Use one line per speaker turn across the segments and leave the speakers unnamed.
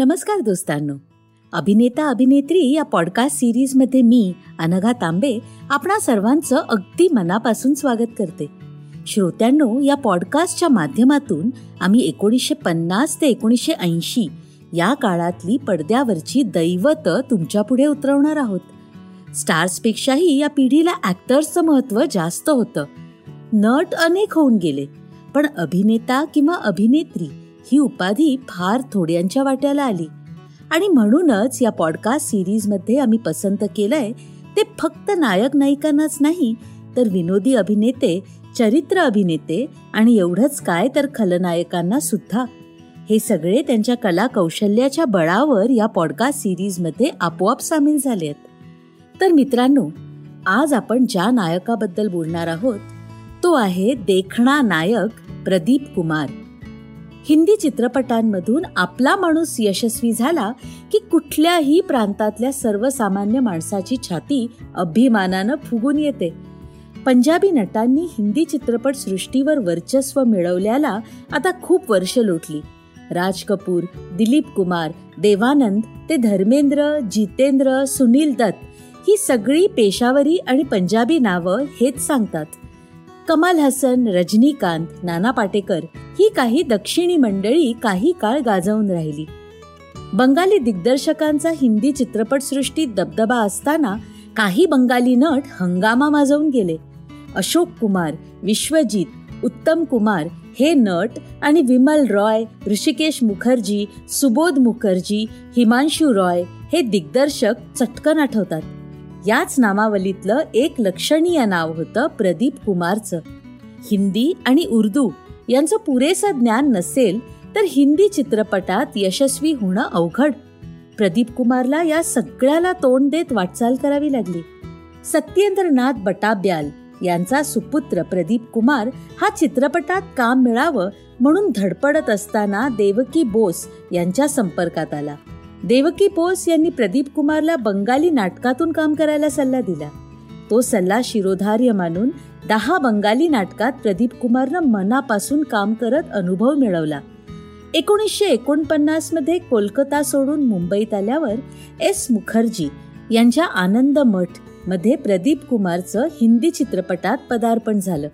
नमस्कार दोस्तांनो. अभिनेता अभिनेत्री या पॉडकास्ट सिरीजमध्ये मी अनघा तांबे आपणा सर्वांचं अगदी मनापासून स्वागत करते. श्रोत्यांनो या पॉडकास्टच्या माध्यमातून आम्ही एकोणीसशे पन्नास ते एकोणीसशे ऐंशी या काळातली पडद्यावरची दैवत तुमच्यापुढे उतरवणार आहोत. स्टार्सपेक्षाही या पिढीला ॲक्टर्सचं महत्त्व जास्त होतं. नट अनेक होऊन गेले पण अभिनेता किंवा अभिनेत्री ही उपाधी फार थोड्यांच्या वाट्याला आली. आणि म्हणूनच या पॉडकास्ट सिरीजमध्ये आम्ही पसंत केलंय ते फक्त नायक नायिकांनाच नाही तर विनोदी अभिनेते चरित्र अभिनेते आणि एवढंच काय तर खलनायकांना सुद्धा. हे सगळे त्यांच्या कला कौशल्याच्या बळावर या पॉडकास्ट सिरीजमध्ये आपोआप सामील झाले आहेत. तर मित्रांनो आज आपण ज्या नायकाबद्दल बोलणार आहोत तो आहे देखणा नायक प्रदीप कुमार. हिंदी चित्रपटांमधून आपला माणूस यशस्वी झाला की कुठल्याही प्रांतातल्या सर्वसामान्य माणसाची छाती अभिमानानं फुगून येते. पंजाबी नटांनी हिंदी चित्रपट सृष्टीवर वर्चस्व मिळवल्याला आता खूप वर्ष लोटली. राज कपूर दिलीप कुमार देवानंद ते धर्मेंद्र जितेंद्र सुनील दत्त ही सगळी पेशावरी आणि पंजाबी नावं हेच सांगतात. कमाल हसन रजनीकांत नाना पाटेकर ही काही दक्षिणी मंडळी काही काळ गाजवून राहिली. बंगाली दिग्दर्शकांचा हिंदी चित्रपटसृष्टीत दबदबा असताना काही बंगाली नट हंगामा माजवून गेले. अशोक कुमार विश्वजीत उत्तम कुमार हे नट आणि विमल रॉय ऋषिकेश मुखर्जी सुबोध मुखर्जी हिमांशू रॉय हे दिग्दर्शक चटकन आठवतात. याच नामावलीतलं एक लक्षणीय नाव होतं प्रदीप कुमारचं. हिंदी आणि उर्दू यांचं पुरेसं ज्ञान नसेल तर हिंदी चित्रपटात यशस्वी होणं अवघड. प्रदीप कुमारला या सगळ्याला तोंड देत वाटचाल करावी लागली. सत्येंद्रनाथ बटाब्याल यांचा सुपुत्र प्रदीप कुमार हा चित्रपटात काम मिळावं म्हणून धडपडत असताना देवकी बोस यांच्या संपर्कात आला. देवकी बोस यांनी प्रदीप कुमारला बंगाली नाटकातून काम करायला सल्ला दिला. तो सल्ला शिरोधार्य मानून दहा बंगाली नाटकात प्रदीप कुमारनं मनापासून काम करत अनुभव मिळवला. एकोणीसशे एकोणपन्नासमध्ये कोलकाता सोडून मुंबईत आल्यावर एस मुखर्जी यांच्या आनंद मठमध्ये प्रदीप कुमारचं हिंदी चित्रपटात पदार्पण झालं.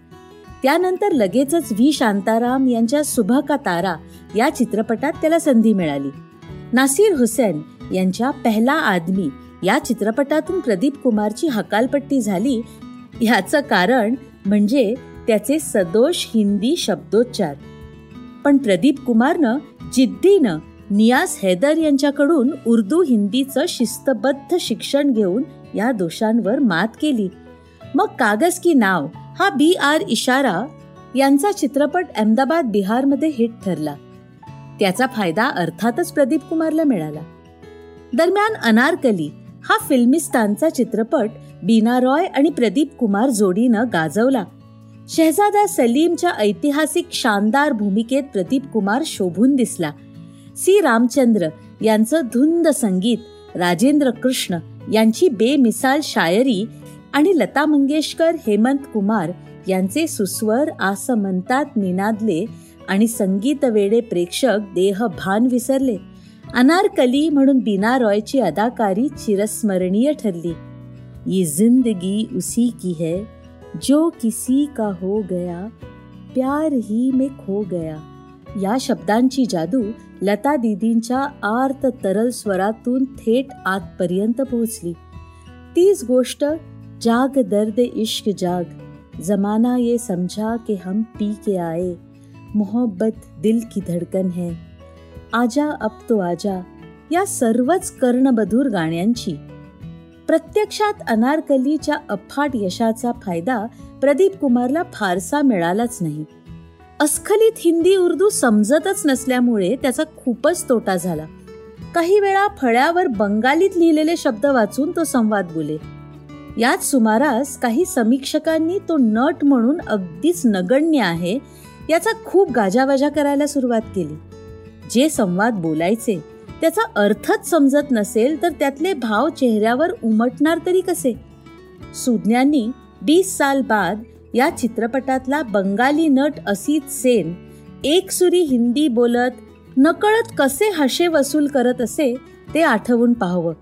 त्यानंतर लगेचच व्ही. शांताराम यांच्या सुभा का तारा या चित्रपटात त्याला संधी मिळाली. नासिर हुसेन यांच्या पहिला आदमी या चित्रपटातून प्रदीप कुमारची हकालपट्टी झाली. ह्याचं कारण म्हणजे त्याचे सदोष हिंदी शब्दोच्चार. पण प्रदीप कुमारनं जिद्दीनं नियास हैदर यांच्याकडून उर्दू हिंदीचं शिस्तबद्ध शिक्षण घेऊन या दोषांवर मात केली. मग कागज की नाव हा बी आर इशारा यांचा चित्रपट अहमदाबाद बिहारमध्ये हिट ठरला. त्याचा फायदा अर्थातच प्रदीप कुमारला मिळाला. दरम्यान अनारकली हा फिल्मिस्तानचा चित्रपट बीना रॉय आणि प्रदीप कुमार जोडीनं गाजवला. शहजादा सलीमच्या ऐतिहासिक शानदार भूमिकेत प्रदीप कुमार शोभून दिसला. सी. रामचंद्र यांचं धुंद संगीत राजेंद्र कृष्ण यांची बेमिसाल शायरी आणि लता मंगेशकर हेमंत कुमार यांचे सुस्वर आसमंतात निनादले आणि संगीत वेडे प्रेक्षक देह भान विसरले. अनारकली म्हणून बिना रॉयची अदाकारी चिरस्मरणीय ठरली. ये जिंदगी उसी की है जो किसी का हो गया प्यार ही में खो गया. या शब्दांची जादू लता दिदींच्या आर्त तरल स्वरातून थेट आतपर्यंत पोहोचली. तीच गोष्ट जाग दर्द इश्क जाग जमाना ये समझा के हम पी के आए. मोहब्बत दिल की धडकन है। आजा अब तो आजा या सर्वच कर्णबधूर गाण्यांची। प्रत्यक्षात अनारकलीच्या अफाट यशाचा फायदा प्रदीप कुमारला फारसा मिळालाच नाही. अस्खलित हिंदी उर्दू समजतच नसल्यामुळे त्याचा खूपच तोटा झाला. काही वेळा फळ्यावर बंगालीत लिहिलेले शब्द वाचून तो संवाद बोले. याच सुमारास काही समीक्षकांनी तो नट म्हणून अगदीच नगण्य आहे याचा खूप गाजावाजा करायला सुरुवात केली. जे संवाद बोलायचे त्याचा अर्थच समजत नसेल तर त्यातले भाव चेहऱ्यावर उमटणार तरी कसे? सुज्ञांनी बीस साल बाद या चित्रपटातला बंगाली नट असित सेन एक सुरी हिंदी बोलत नकळत कसे हशे वसूल करत असे ते आठवून पाहावं.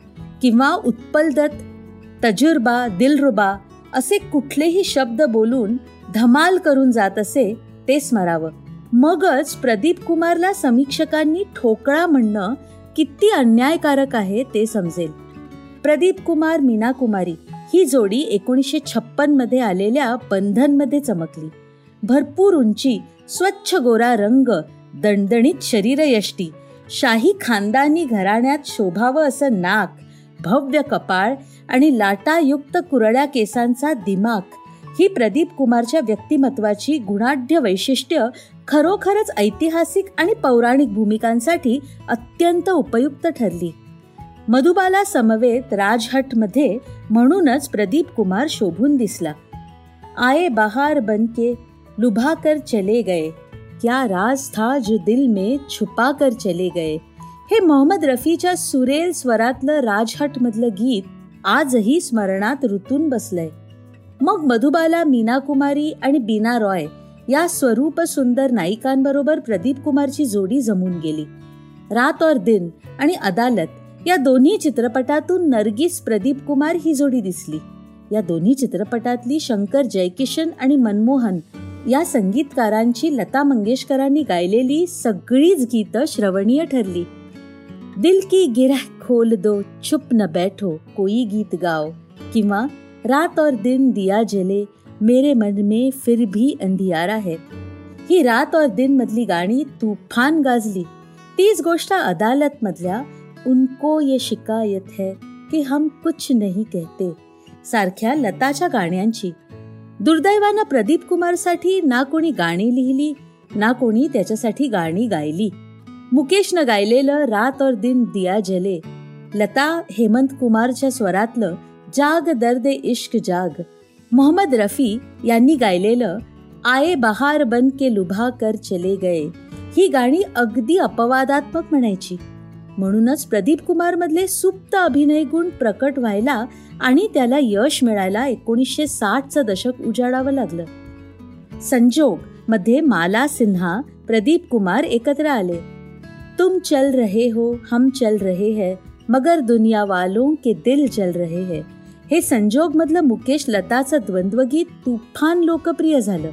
किंवा उत्पलदत्त तजुर्बा दिलरुबा असे कुठलेही शब्द बोलून धमाल करून जात असे ते स्मरावं. मगच प्रदीप कुमारला समीक्षकांनी ठोकळा म्हणणं किती अन्यायकारक आहे ते समजेल. प्रदीप कुमार मीना कुमारी ही जोडी एकोणीसशे छप्पनमध्ये आलेल्या बंधनमध्ये चमकली. भरपूर उंची स्वच्छ गोरा रंग दणदणीत शरीरयष्टी शाही खानदानी घराण्यात शोभावं असं नाक भव्य कपाळ आणि लाटायुक्त कुरड्या केसांचा दिमाग ही प्रदीप कुमारच्या व्यक्तिमत्वाची गुणाढ्य वैशिष्ट्य खरोखरच ऐतिहासिक आणि पौराणिक भूमिकांसाठी अत्यंत उपयुक्त ठरली. मधुबाला समवेत राजहटमध्ये म्हणूनच प्रदीप कुमार शोभून दिसला. आये बहार बनके लुभाकर चले गए क्या राज था जो दिल में छुपा कर चले गए हे मोहम्मद रफीच्या सुरेल स्वरातलं राजहटमधलं गीत आजही स्मरणात ऋतून बसलंय. मग मधुबाला मीना कुमारी आणि बीना रॉय या स्वरूप सुंदर नायिकांबरोबर प्रदीप कुमारची जोडी जमून गेली. रात और दिन आणि अदालत या दोन्ही चित्रपटातून नरगिस प्रदीप कुमार ही जोडी दिसली. या दोन्ही चित्रपटातली शंकर जयकिशन आणि मनमोहन या संगीतकारांची लता मंगेशकरांनी गायलेली सगळीच गीतं श्रवणीय ठरली. दिल की गिरह खोल दो चुप न बैठो कोई गीत गाओ किंवा रात और दिन दिया जले मेरे मन में फिर भी अंधियारा है। ही रात और दिन मधली गाणी तुफान गाजली। तीच गोष्ट अदालत मधल्या उनको ये शिकायत है की हम कुछ नहीं कहते। सारख्या लताच्या गाण्यांची। दुर्दैवानं प्रदीप कुमारसाठी ना कोणी गाणी लिहिली ना कोणी त्याच्यासाठी गाणी गायली। मुकेशनं गायलेलं रात और दिन दिया जले। लता हेमंत कुमारच्या स्वरातलं जाग दर्द इश्क जाग. मोहम्मद रफी यांनी गायलेलं आये बहार बन के लुभा कर चले गए. ही गाणी अगदी अपवादात्मक म्हणायची. म्हणूनच प्रदीप कुमार मधले सुप्त अभिनय गुण प्रकट व्हायला आणि त्याला यश मिळायला एकोणीसशे साठचं दशक उजाडावं लागलं. संजोगमध्ये माला सिन्हा प्रदीप कुमार एकत्र आले. तुम चल रहे हो हम चल रहे हैं मगर दुनिया वालों के दिल चल रहे हैं. हे संजोग मधलं मुकेश लताचं द्वंद्वगीत तुफान लोकप्रिय झालं.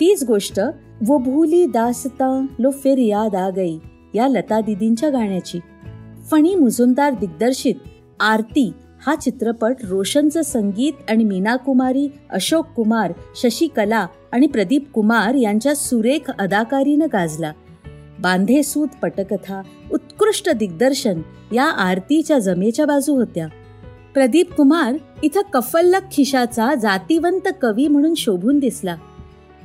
तीच गोष्ट वो भूली दासता लो फिर याद आ गई या लता दिदींच्या गाण्याची. फणी मुजुमदार दिग्दर्शित आरती हा चित्रपट रोशनचं संगीत आणि मीना कुमारी अशोक कुमार शशिकला आणि प्रदीप कुमार यांच्या सुरेख अदाकारीनं गाजला. बांधेसूत पटकथा उत्कृष्ट दिग्दर्शन या आरतीच्या जमेच्या बाजू होत्या. प्रदीप कुमार इथं कफल्लक खिशाचा जातीवंत कवी म्हणून शोभून दिसला.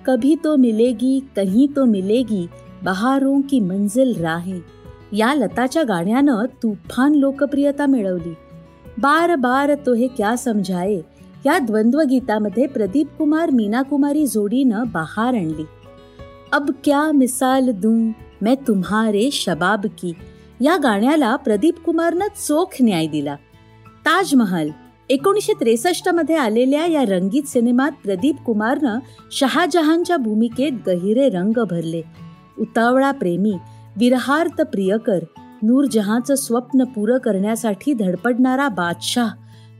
कभी तो मिलेगी कहीं तो मिलेगी बहारों की मंजिल राहे. या लताच्या गाण्यानं तुफान लोकप्रियता मिळवली. बार बार तो हे क्या समजाये या द्वंद्वगीतामध्ये प्रदीप कुमार मीना कुमारी जोडीनं बहार आणली. अब क्या मिसाल दूं मैं तुम्हारे शबाब की? या गाण्याला प्रदीप कुमारनं चोख न्याय दिला. ताजमहल एकोणीसशे त्रेसष्टमध्ये आलेल्या या रंगीत सिनेमात प्रदीप कुमारनं शहाजहानच्या भूमिकेत गहिरे रंग भरले. उतावळा प्रेमी विरहार्थ प्रियकर नूरजहांचं स्वप्न पुरं करण्यासाठी धडपडणारा बादशाह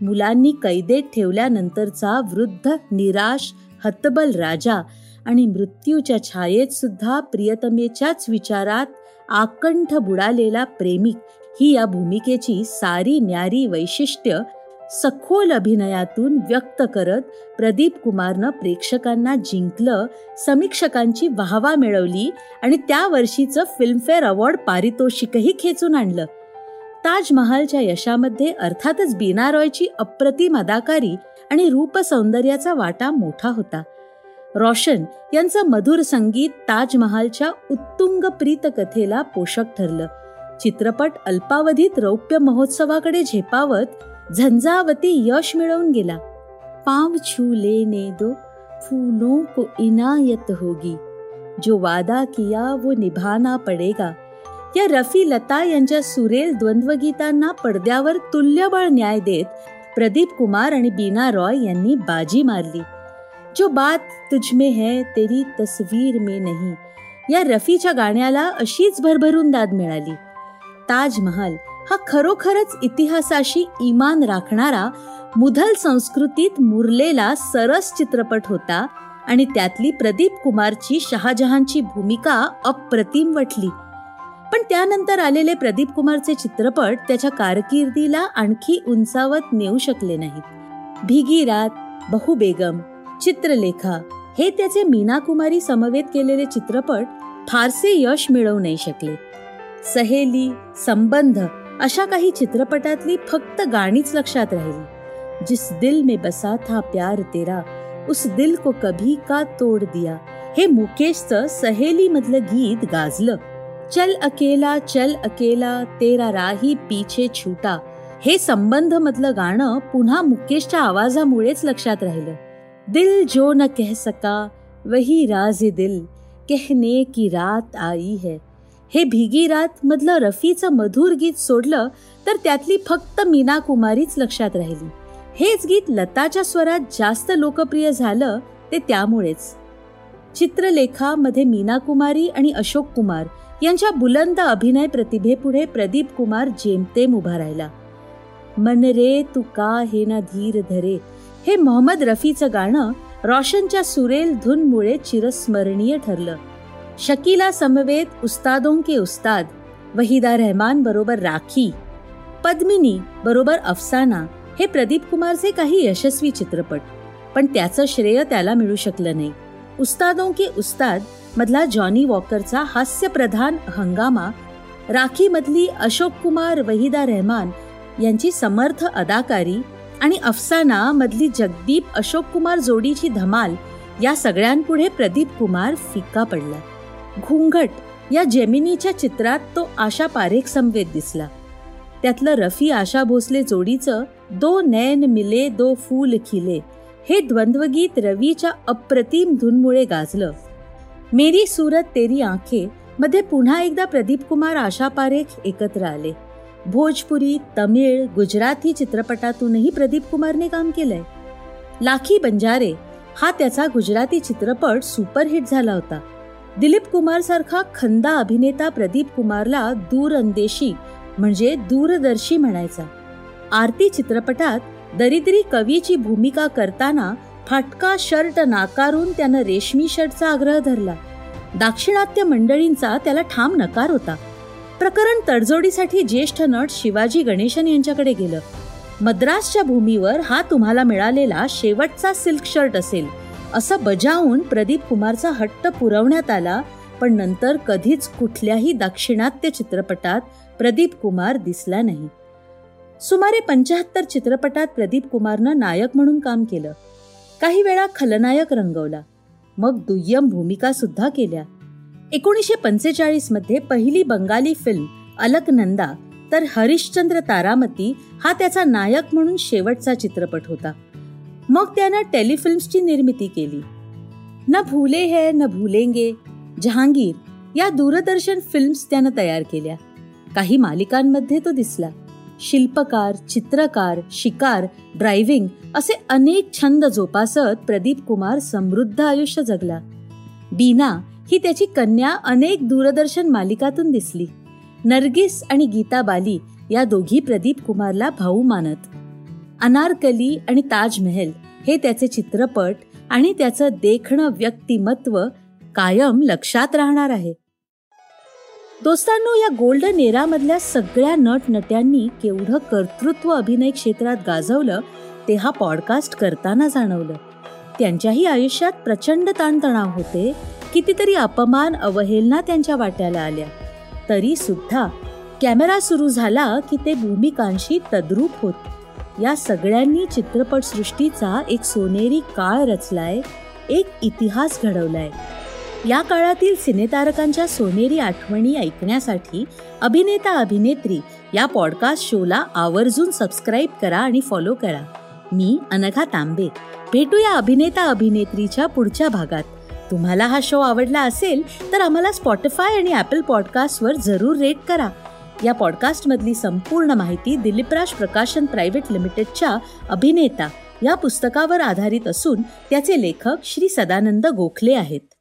मुलांनी कैदेत ठेवल्यानंतरचा वृद्ध निराश हतबल राजा आणि मृत्यूच्या छायेत सुद्धा प्रियतमेच्याच विचारात आकंठ बुडालेला प्रेमिक ही या भूमिकेची सारी न्यारी वैशिष्ट्य सखोल अभिनयातून व्यक्त करत प्रदीप कुमारनं प्रेक्षकांना जिंकलं समीक्षकांची वाहवा मिळवली आणि त्या वर्षीचं फिल्मफेअर अवॉर्ड पारितोषिकही खेचून आणलं. ताजमहालच्या यशामध्ये अर्थातच बीना रॉयची अप्रतिम अदाकारी आणि रूप सौंदर्याचा वाटा मोठा होता. रोशन यांचं मधुर संगीत ताजमहालच्या उत्तुंग प्रीत कथेला पोषक ठरलं. चित्रपट अल्पावधीत रौप्य महोत्सवाकडे झेपावत झंझावती यश मिळवून गेला. पाव छू लेने दो फूलों को इनायत होगी. जो वादा किया वो निभाना पडेगा. या रफी लता यांच्या सुरेल द्वंद्वगीतांना पडद्यावर तुल्यबळ न्याय देत प्रदीप कुमार आणि बीना रॉय यांनी बाजी मारली. जो बात तुझ में है तेरी तस्वीर में नहीं. या रफीच्या गाण्याला अशीच भरभरून दाद मिळाली. ताजमहाल हा खरोखरच इतिहासाशी इमान राखणारा मुधल संस्कृतीत मुरलेला सरस चित्रपट होता आणि त्यातली प्रदीप कुमारची शहाजहानची भूमिका अप्रतिम वटली. पण त्यानंतर आलेले प्रदीप कुमारचे चित्रपट त्याच्या कारकिर्दीला आणखी उंचावत नेऊ शकले नाहीत. भिगी रात बहु बेगम चित्रलेखा हे त्याचे मीना कुमारी समवेत केलेले चित्रपट फारसे यश मिळवू नाही शकले. सहेली संबंध अशा काही चित्रपटातली फक्त गाणीच लक्षात राहिली. जिस दिल में बसा था प्यार तेरा उस दिल को कभी का तोड दिया. हे मुकेशचं सहेली मधलं गीत गाजलं. चल अकेला चल अकेला तेरा राही पीछे छूटा. हे संबंध मधलं गाणं पुन्हा मुकेशच्या आवाजामुळेच लक्षात राहिलं. दिल जो न कह सका वही राज दिल कहने की रात आई है. हे भिगी रात मधलं रफीचं मधुर गीत सोडलं तर त्यातली फक्त मीना कुमारीच लक्षात राहिली. हेच गीत लताच्या स्वरात जास्त लोकप्रिय झालं ते त्यामुळेच. चित्रलेखामध्ये मीना कुमारी आणि अशोक कुमार यांच्या बुलंद अभिनय प्रतिभेपुढे प्रदीप कुमार जेमतेम उभा राहिला. मन रे तू का हे ना धीर धरे? हे मोहम्मद रफीचं गाणं रोशनच्या सुरेल धुनमुळे चिरस्मरणीय ठरलं. शकीला समवेत उस्तादों के उस्ताद वहीदा रहमान बरोबर राखी पद्मिनी बरोबर अफसाना हे प्रदीप कुमारचे काही यशस्वी चित्रपट. पण त्याचं श्रेय त्याला मिळू शकलं नाही. उस्तादों के उस्ताद मधला जॉनी वॉकरचा हास्यप्रधान हंगामा राखी मधली अशोक कुमार वहिदा रहमान यांची समर्थ अदाकारी आणि अफसाना मधली जगदीप अशोक कुमार जोडीची धमाल या सगळ्यांपुढे प्रदीप कुमार फिक्का पडला. घुंगट या जेमिनीच्या चित्रात तो आशा पारेख समवेत दिसला. त्यातलं रफी आशा भोसले जोडीचं दो नैन मिले दो फूल खिले हे द्वंद्वगीत रवीच्या अप्रतिम धुनमुळे गाजलं. मेरी सूरत तेरी आंखे मध्ये पुन्हा एकदा प्रदीप कुमार आशा पारेख एकत्र आले. भोजपुरी तमिळ गुजराती चित्रपटातूनही प्रदीप कुमारने काम केलंय. लाखी बंजारे हा त्याचा गुजराती चित्रपट सुपरहिट झाला होता. दिलीप कुमार सारखा खंदा अभिनेता प्रदीप कुमारला दूरअंदेशी म्हणजे दूरदर्शी म्हणायचा. आरती चित्रपटात दरिद्री कवीची भूमिका करताना फाटका शर्ट नाकारून त्यानं रेशमी शर्टचा आग्रह धरला. दाक्षिणात्य मंडळींचा त्याला ठाम नकार होता. प्रकरण तडजोडीसाठी ज्येष्ठ नट शिवाजी गणेशन यांच्याकडे गेलं. मद्रासच्या भूमीवर हा तुम्हाला मिळालेला शेवटचा सिल्क शर्ट असेल. असं बजावून प्रदीप कुमारचा हट्ट पुरवण्यात आला पण नंतर कधीच कुठल्याही दाक्षिणात्य चित्रपटात प्रदीप कुमार दिसला नाही. सुमारे पंचाहत्तर चित्रपटात प्रदीप कुमारनं नायक म्हणून काम केलं. काही वेळा खलनायक रंगवला. मग दुय्यम भूमिका सुद्धा केल्या. एकोणीसशे पंचेचाळीसमध्ये पहिली बंगाली फिल्म अलकनंदा तर हरिश्चंद्र तारामती हा त्याचा नायक म्हणून शेवटचा चित्रपट होता. मग त्यानं टेलिफिल्म्सची निर्मिती केली. न भूले है न भूलेंगे जहांगीर या दूरदर्शन फिल्म्स त्यानं तयार केल्या. काही मालिकांमध्ये तो दिसला. शिल्पकार चित्रकार शिकार ड्रायव्हिंग असे अनेक छंद जोपासत प्रदीप कुमार समृद्ध आयुष्य जगला. बीना ही त्याची कन्या अनेक दूरदर्शन मालिकातून दिसली. नर्गिस आणि गीता बाली या दोघी प्रदीप कुमारला भाऊ मानत. अनारकली आणि ताजमहल हे त्याचे चित्रपट आणि त्याचं देखणं व्यक्तिमत्व कायम लक्षात राहणार आहे. दोस्तांनो या गोल्डन एरामधल्या सगळ्या नट नट्यांनी केवढं कर्तृत्व अभिनय क्षेत्रात गाजवलं ते हा पॉडकास्ट करताना जाणवलं. त्यांच्याही आयुष्यात प्रचंड ताणतणाव होते कितीतरी अपमान अवहेलना त्यांच्या वाट्याला आल्या. तरी सुद्धा कॅमेरा सुरू झाला की ते भूमिकांशी तद्रूप होत या सगळ्यांनी चित्रपटसृष्टीचा एक सोनेरी काळ रचलाय एक इतिहास घडवलाय. या काळातील सिनेतारकांच्या सोनेरी आठवणी ऐकण्यासाठी अभिनेता अभिनेत्री या पॉडकास्ट शोला आवर्जून सबस्क्राईब करा आणि फॉलो करा. मी अनघा तांबे. भेटूया अभिनेता अभिनेत्रीच्या पुढच्या भागात. तुम्हाला हा शो आवडला असेल तर आम्हाला स्पॉटीफाय आणि ॲपल पॉडकास्टवर जरूर रेट करा. या पॉडकास्टमधली संपूर्ण माहिती दिलीपराज प्रकाशन प्रायव्हेट लिमिटेडच्या अभिनेता या पुस्तकावर आधारित असून त्याचे लेखक श्री सदानंद गोखले आहेत.